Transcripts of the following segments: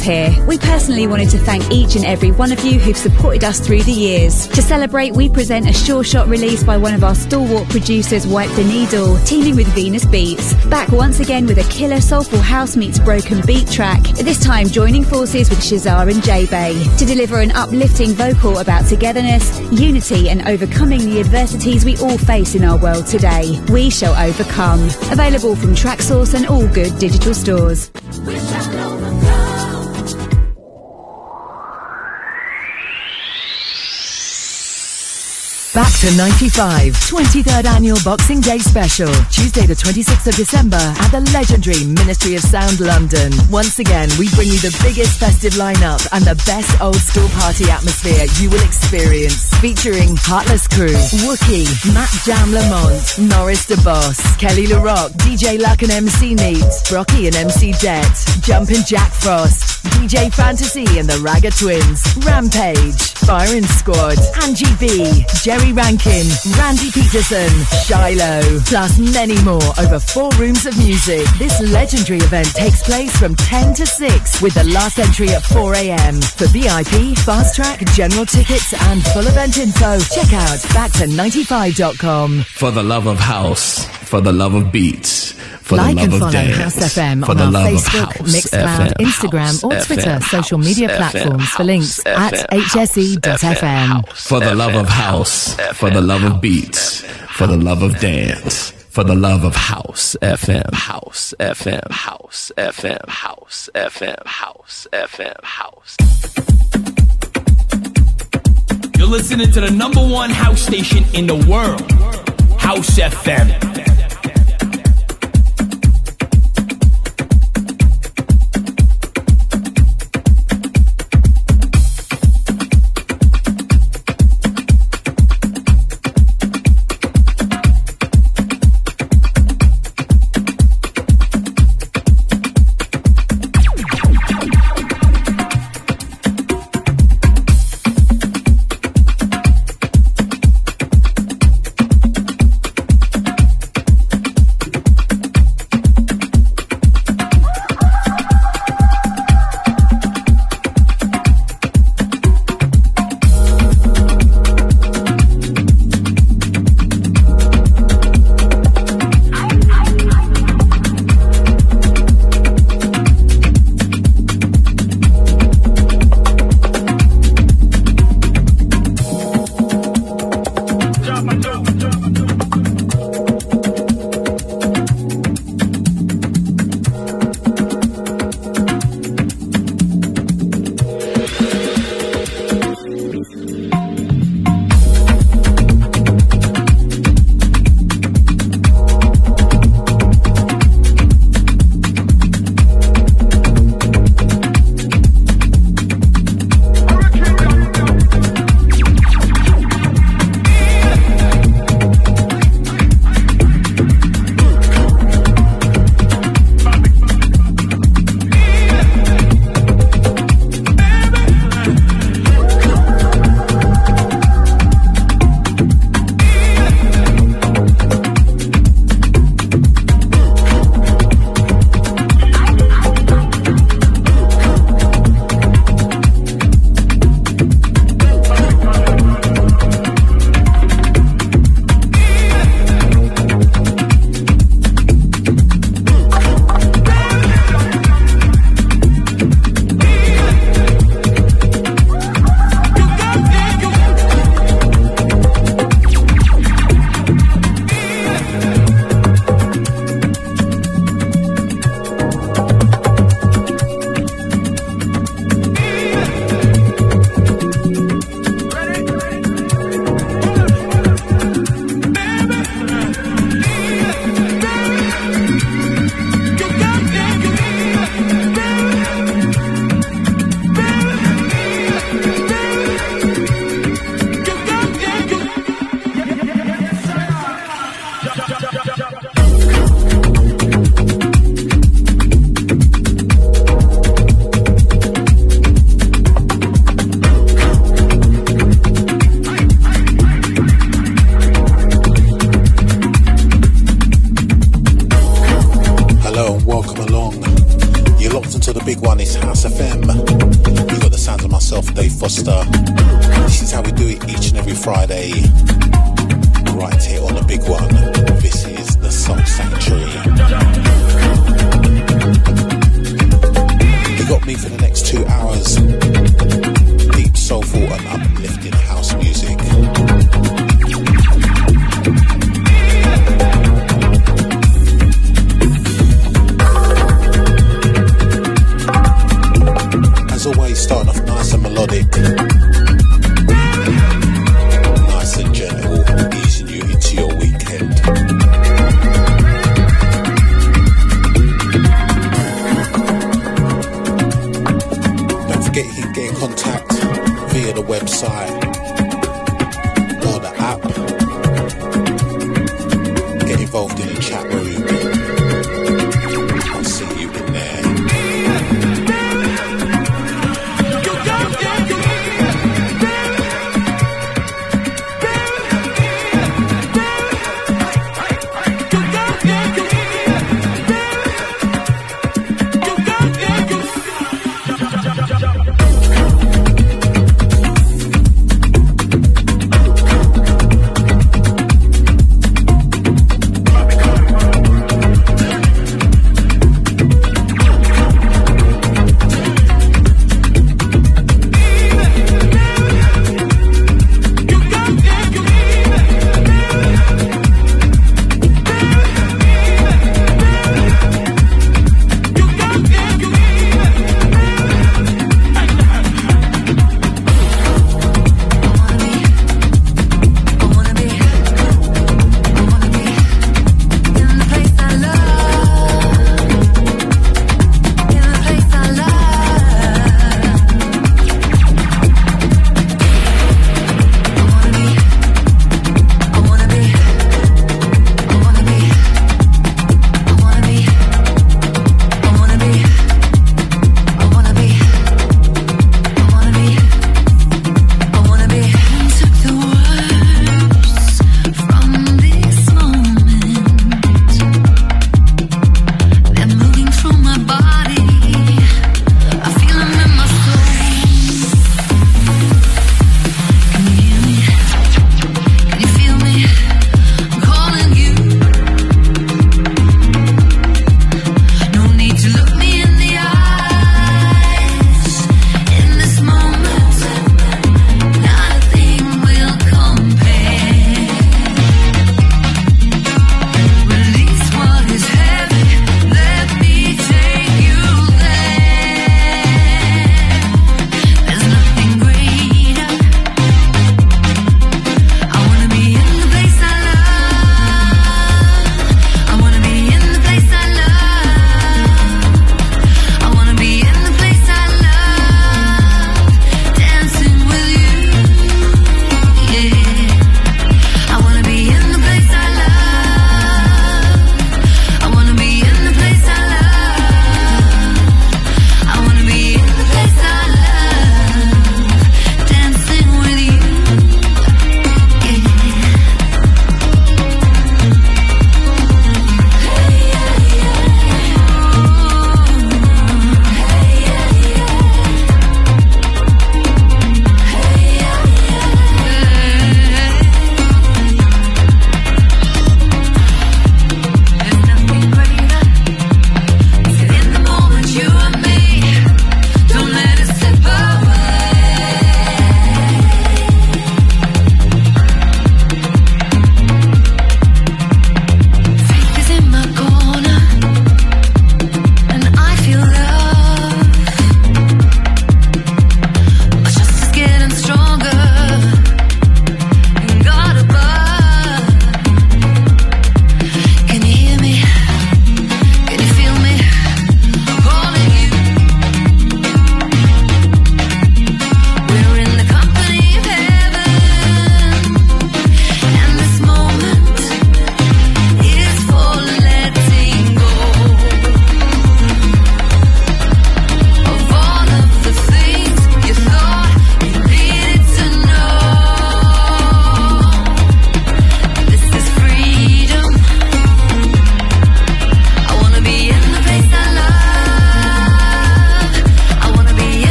Here. We personally wanted to thank each and every one of you who've supported us through the years. To celebrate, we present a sure shot release by one of our stalwart producers, Wipe the Needle, teaming with Venus Beats. Back once again with a killer soulful house meets broken beat track, this time joining forces with Shazar and J-Bay to deliver an uplifting vocal about togetherness, unity and overcoming the adversities we all face in our world today. We shall overcome. Available from Traxsource and all good digital stores. Back to 95, 23rd annual Boxing Day special, Tuesday the 26th of December at the legendary Ministry of Sound London. Once again, we bring you the biggest festive lineup and the best old school party atmosphere you will experience. Featuring Heartless Crew, Wookie, Matt Jam Lamont, Norris the Boss, Kelly Le Roc, DJ Luck and MC Neat, Brockie and MC Det, Jumpin' Jack Frost, DJ Fantasy and the Ragga Twins, Rampage, Firing Squad, Angie B, Jerry Rankin, Randy Peterson, Shiloh, plus many more over four rooms of music. This legendary event takes place from 10 to 6 with the last entry at 4 a.m. For VIP, fast track, general tickets and full event info, check out back to95.com. For the love of house, for the love of beats for like the love and follow of dance, House FM for on the our love Facebook, of house, Mixcloud, FM, Instagram, or Twitter FM, social house, media FM, platforms for house, links at hse.fm. for the love of house, for the love of beats, for the love of dance. For the love of house, FM, house, FM, house, FM, house, FM, house, FM, house. You're listening to the number one house station in the world, House FM.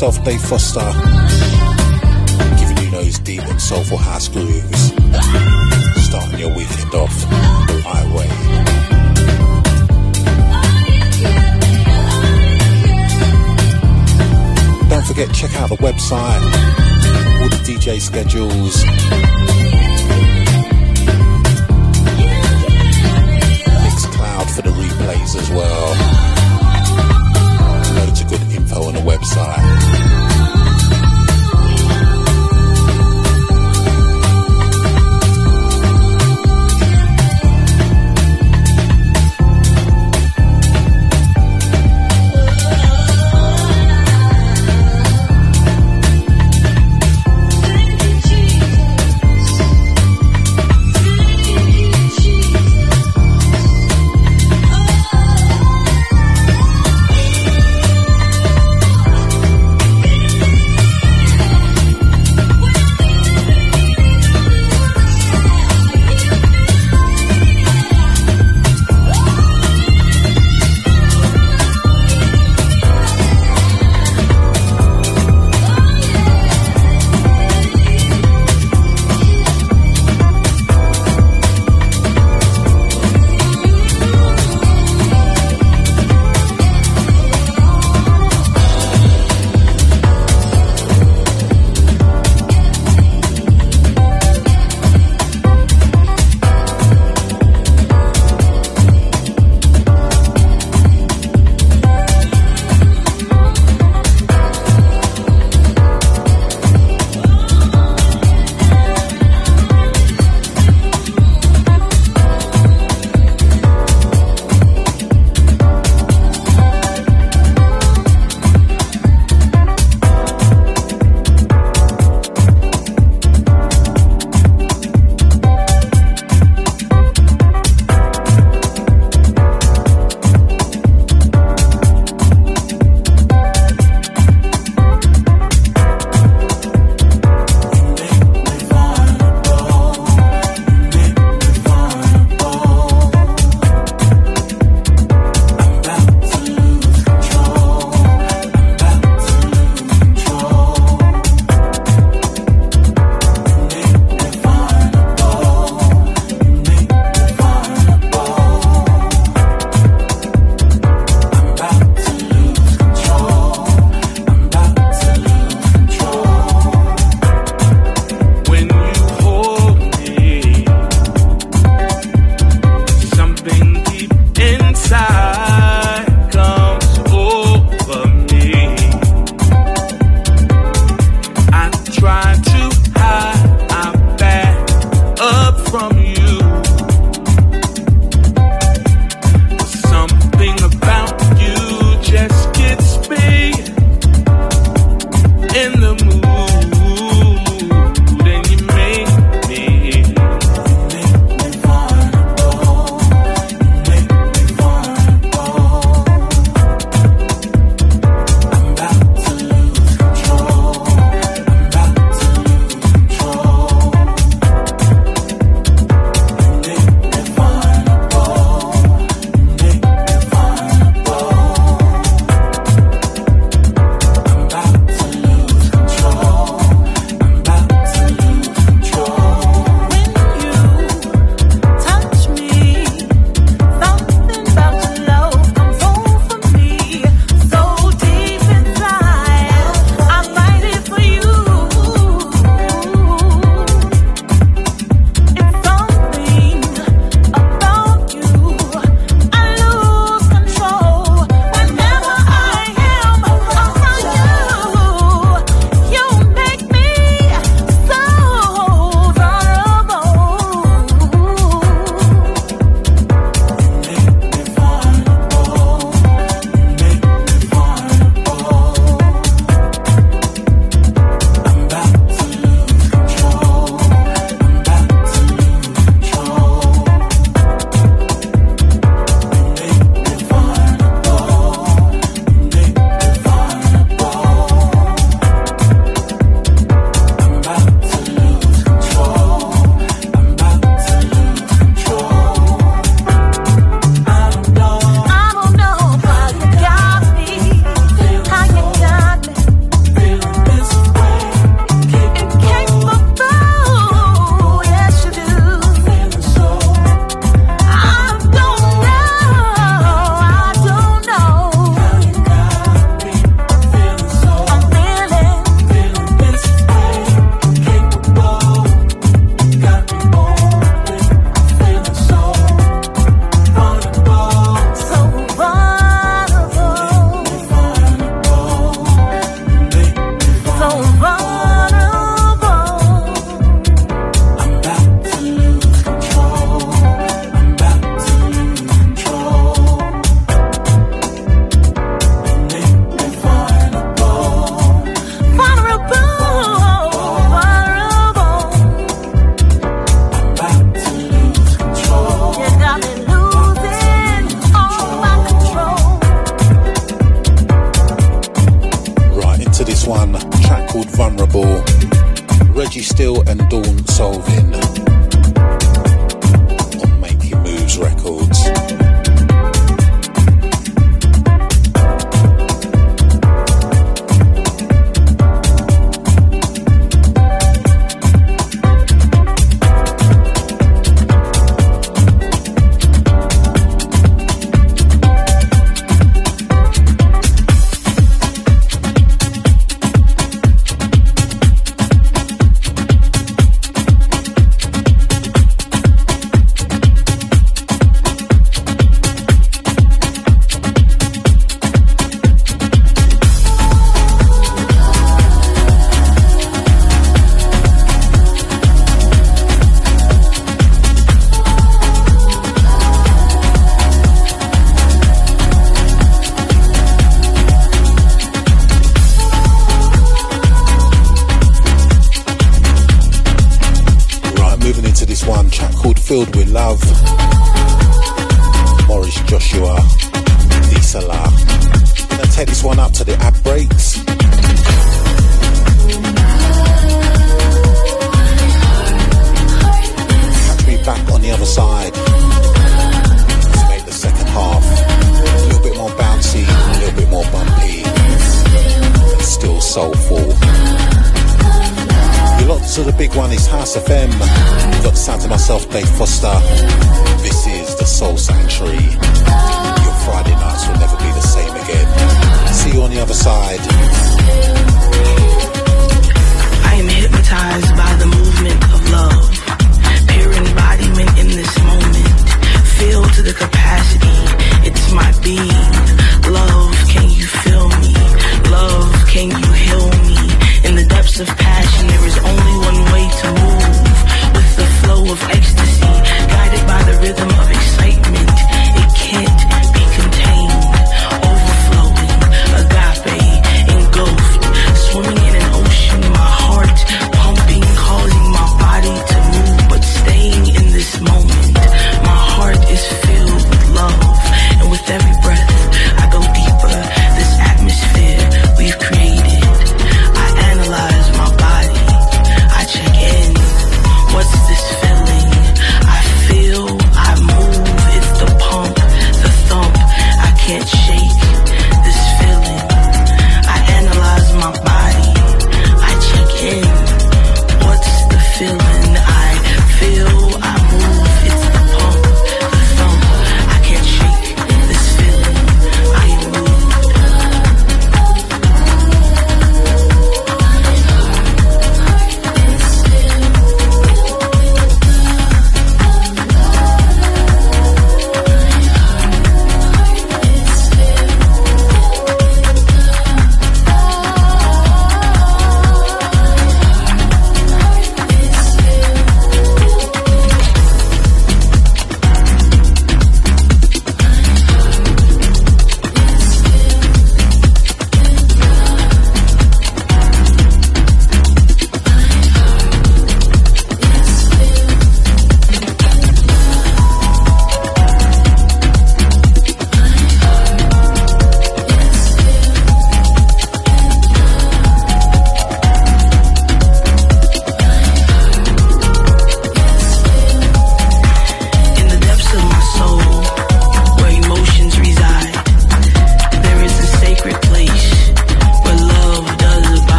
Myself, Dave Foster, giving you those deep and soulful house grooves, starting your weekend off the right way. Don't forget, check out the website, all the DJ schedules.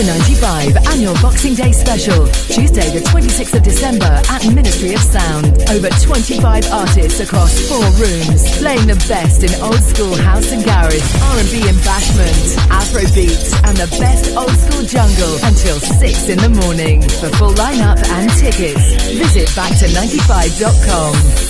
to 95 annual Boxing Day special. Tuesday, the 26th of December at Ministry of Sound. Over 25 artists across four rooms, playing the best in old school house and garage, R&B and bashment, Afro beats, and the best old school jungle until 6 in the morning. For full lineup and tickets, visit back295.com.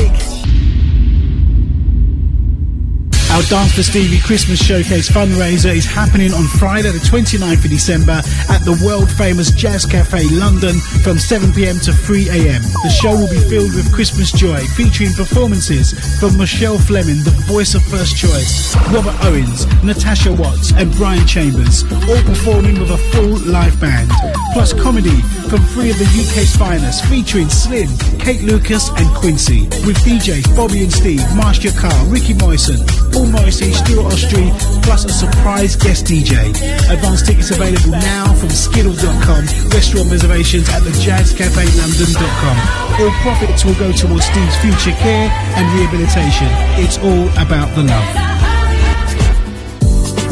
Take. Our Dance for Stevie Christmas Showcase fundraiser is happening on Friday, the 29th of December at the world famous Jazz Cafe London from 7pm to 3am. The show will be filled with Christmas joy, featuring performances from Rochelle Fleming, the voice of First Choice, Robert Owens, Natasha Watts, and Brian Chambers, all performing with a full live band. Plus comedy from three of the UK's finest, featuring Slim, Kate Lucas, and Quincy, with DJs Bobby and Steve, Marcia Carr, Ricky Moyson, Paul Morrissey, Stuart Ostry, plus a surprise guest DJ. Advance tickets available now from Skiddle.com, restaurant reservations at the jazzcafelondon.com. All profits will go towards Steve's future care and rehabilitation. It's all about the love.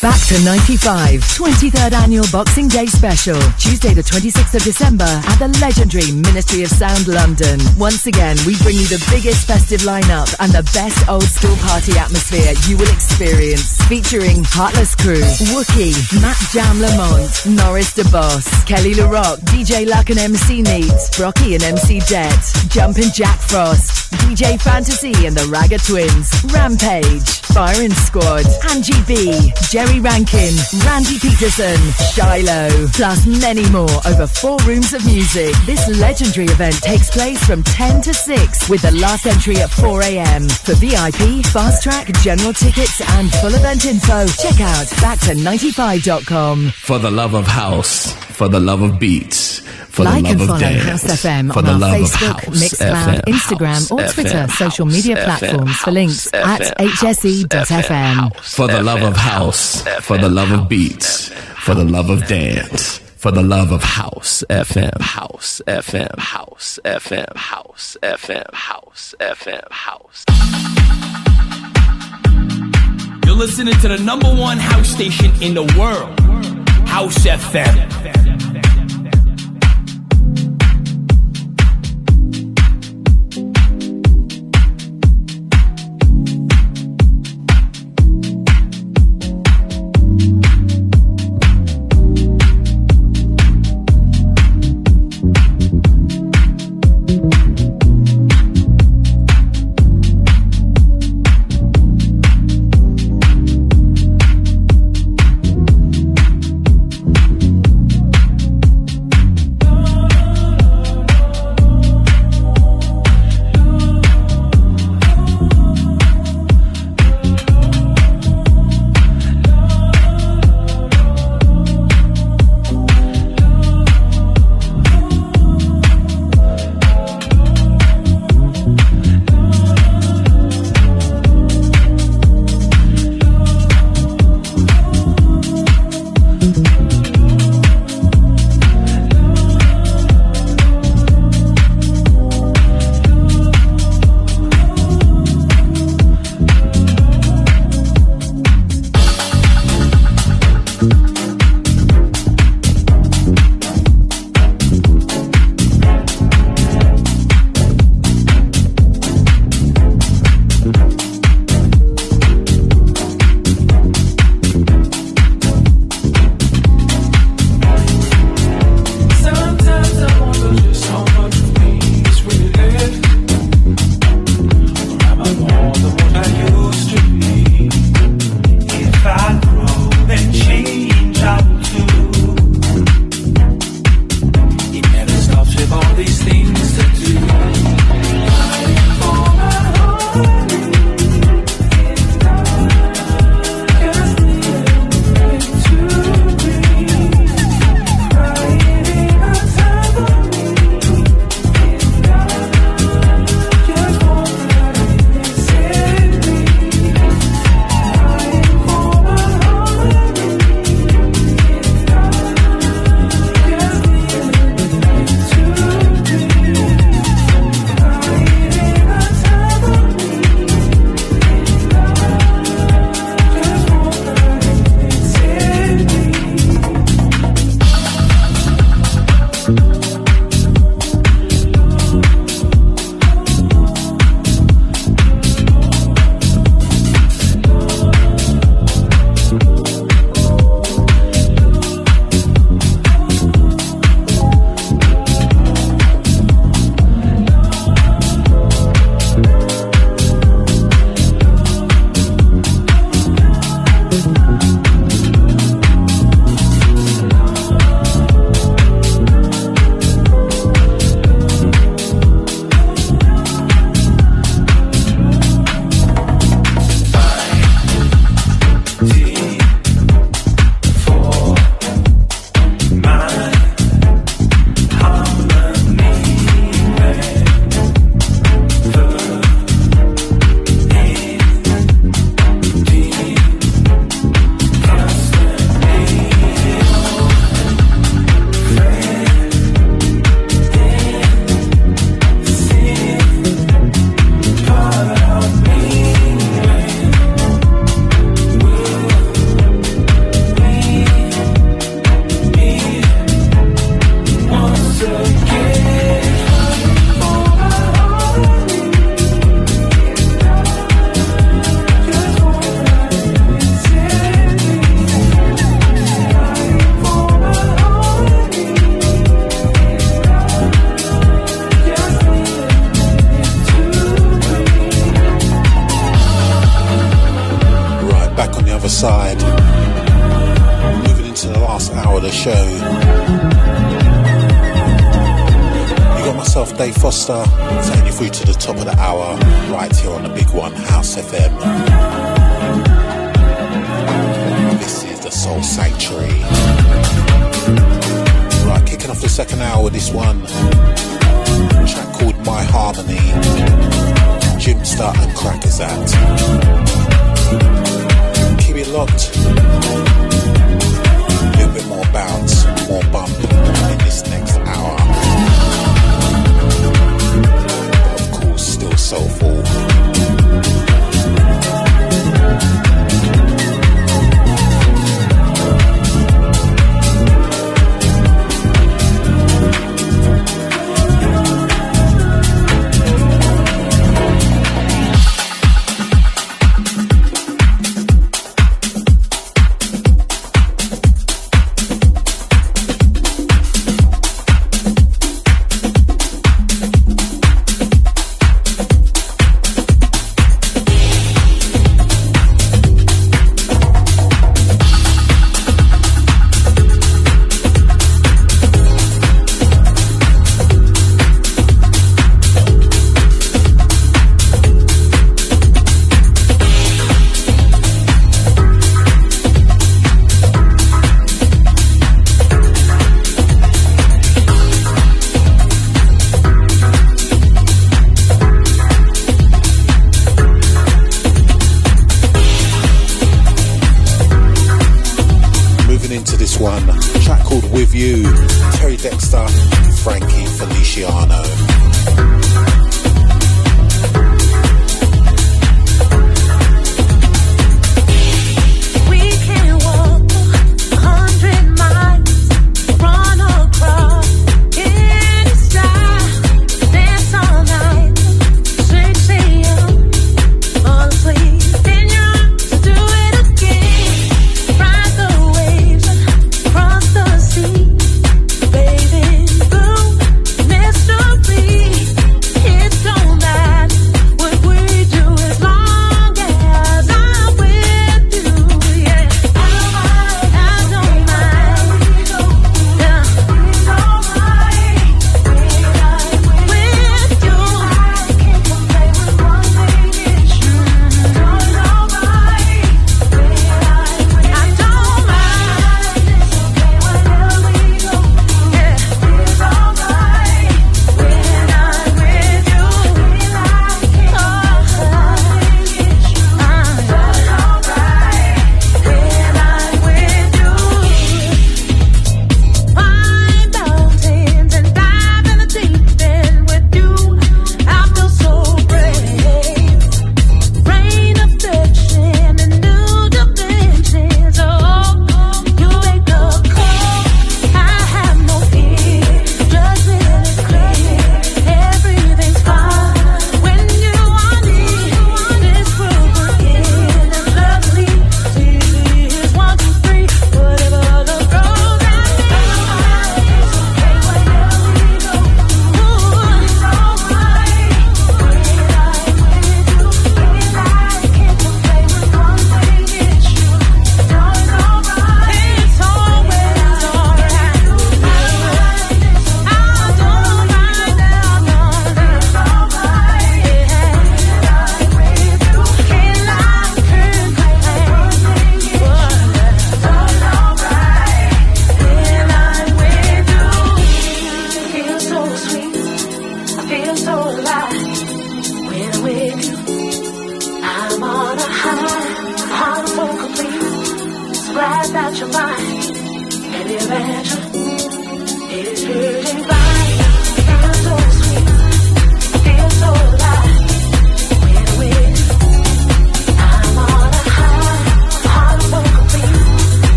Back to 95, 23rd annual Boxing Day special. Tuesday, the 26th of December at the legendary Ministry of Sound London. Once again, we bring you the biggest festive lineup and the best old school party atmosphere you will experience. Featuring Heartless Crew, Wookie, Matt Jam Lamont, Norris Da Boss, Kelly Le Roc, DJ Luck and MC Neat, Brockie and MC Det, Jumpin' Jack Frost, DJ Fantasy and the Ragga Twins, Rampage, Byron Squad, Angie B, Jerry Rankin, Randy Peterson, Shiloh, plus many more over four rooms of music. This legendary event takes place from 10 to 6 with the last entry at 4 a.m. For VIP, fast track, general tickets and full event info, check out back to95.com. For the love of house, for the love of beats, for like the and love follow of dance, House FM for on the our love Facebook, of house, Mixcloud, FM, Instagram, house, or Twitter FM, social house, media FM, platforms for house, links FM, at hse.fm. for the love of house, for the love of beats, for the love of dance, for the love of House FM, House FM, House FM, House FM, House FM, House. You're listening to the number one house station in the world, House FM.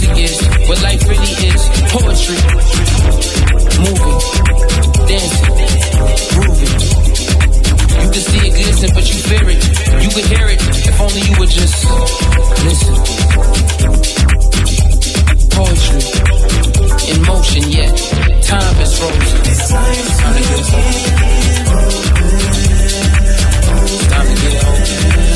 music is, what life really is. Poetry, moving, dancing, grooving. You can see it glisten, but you fear it. You can hear it, if only you would just listen. Poetry, in motion, yet time is frozen. Time to get open. Time to get open.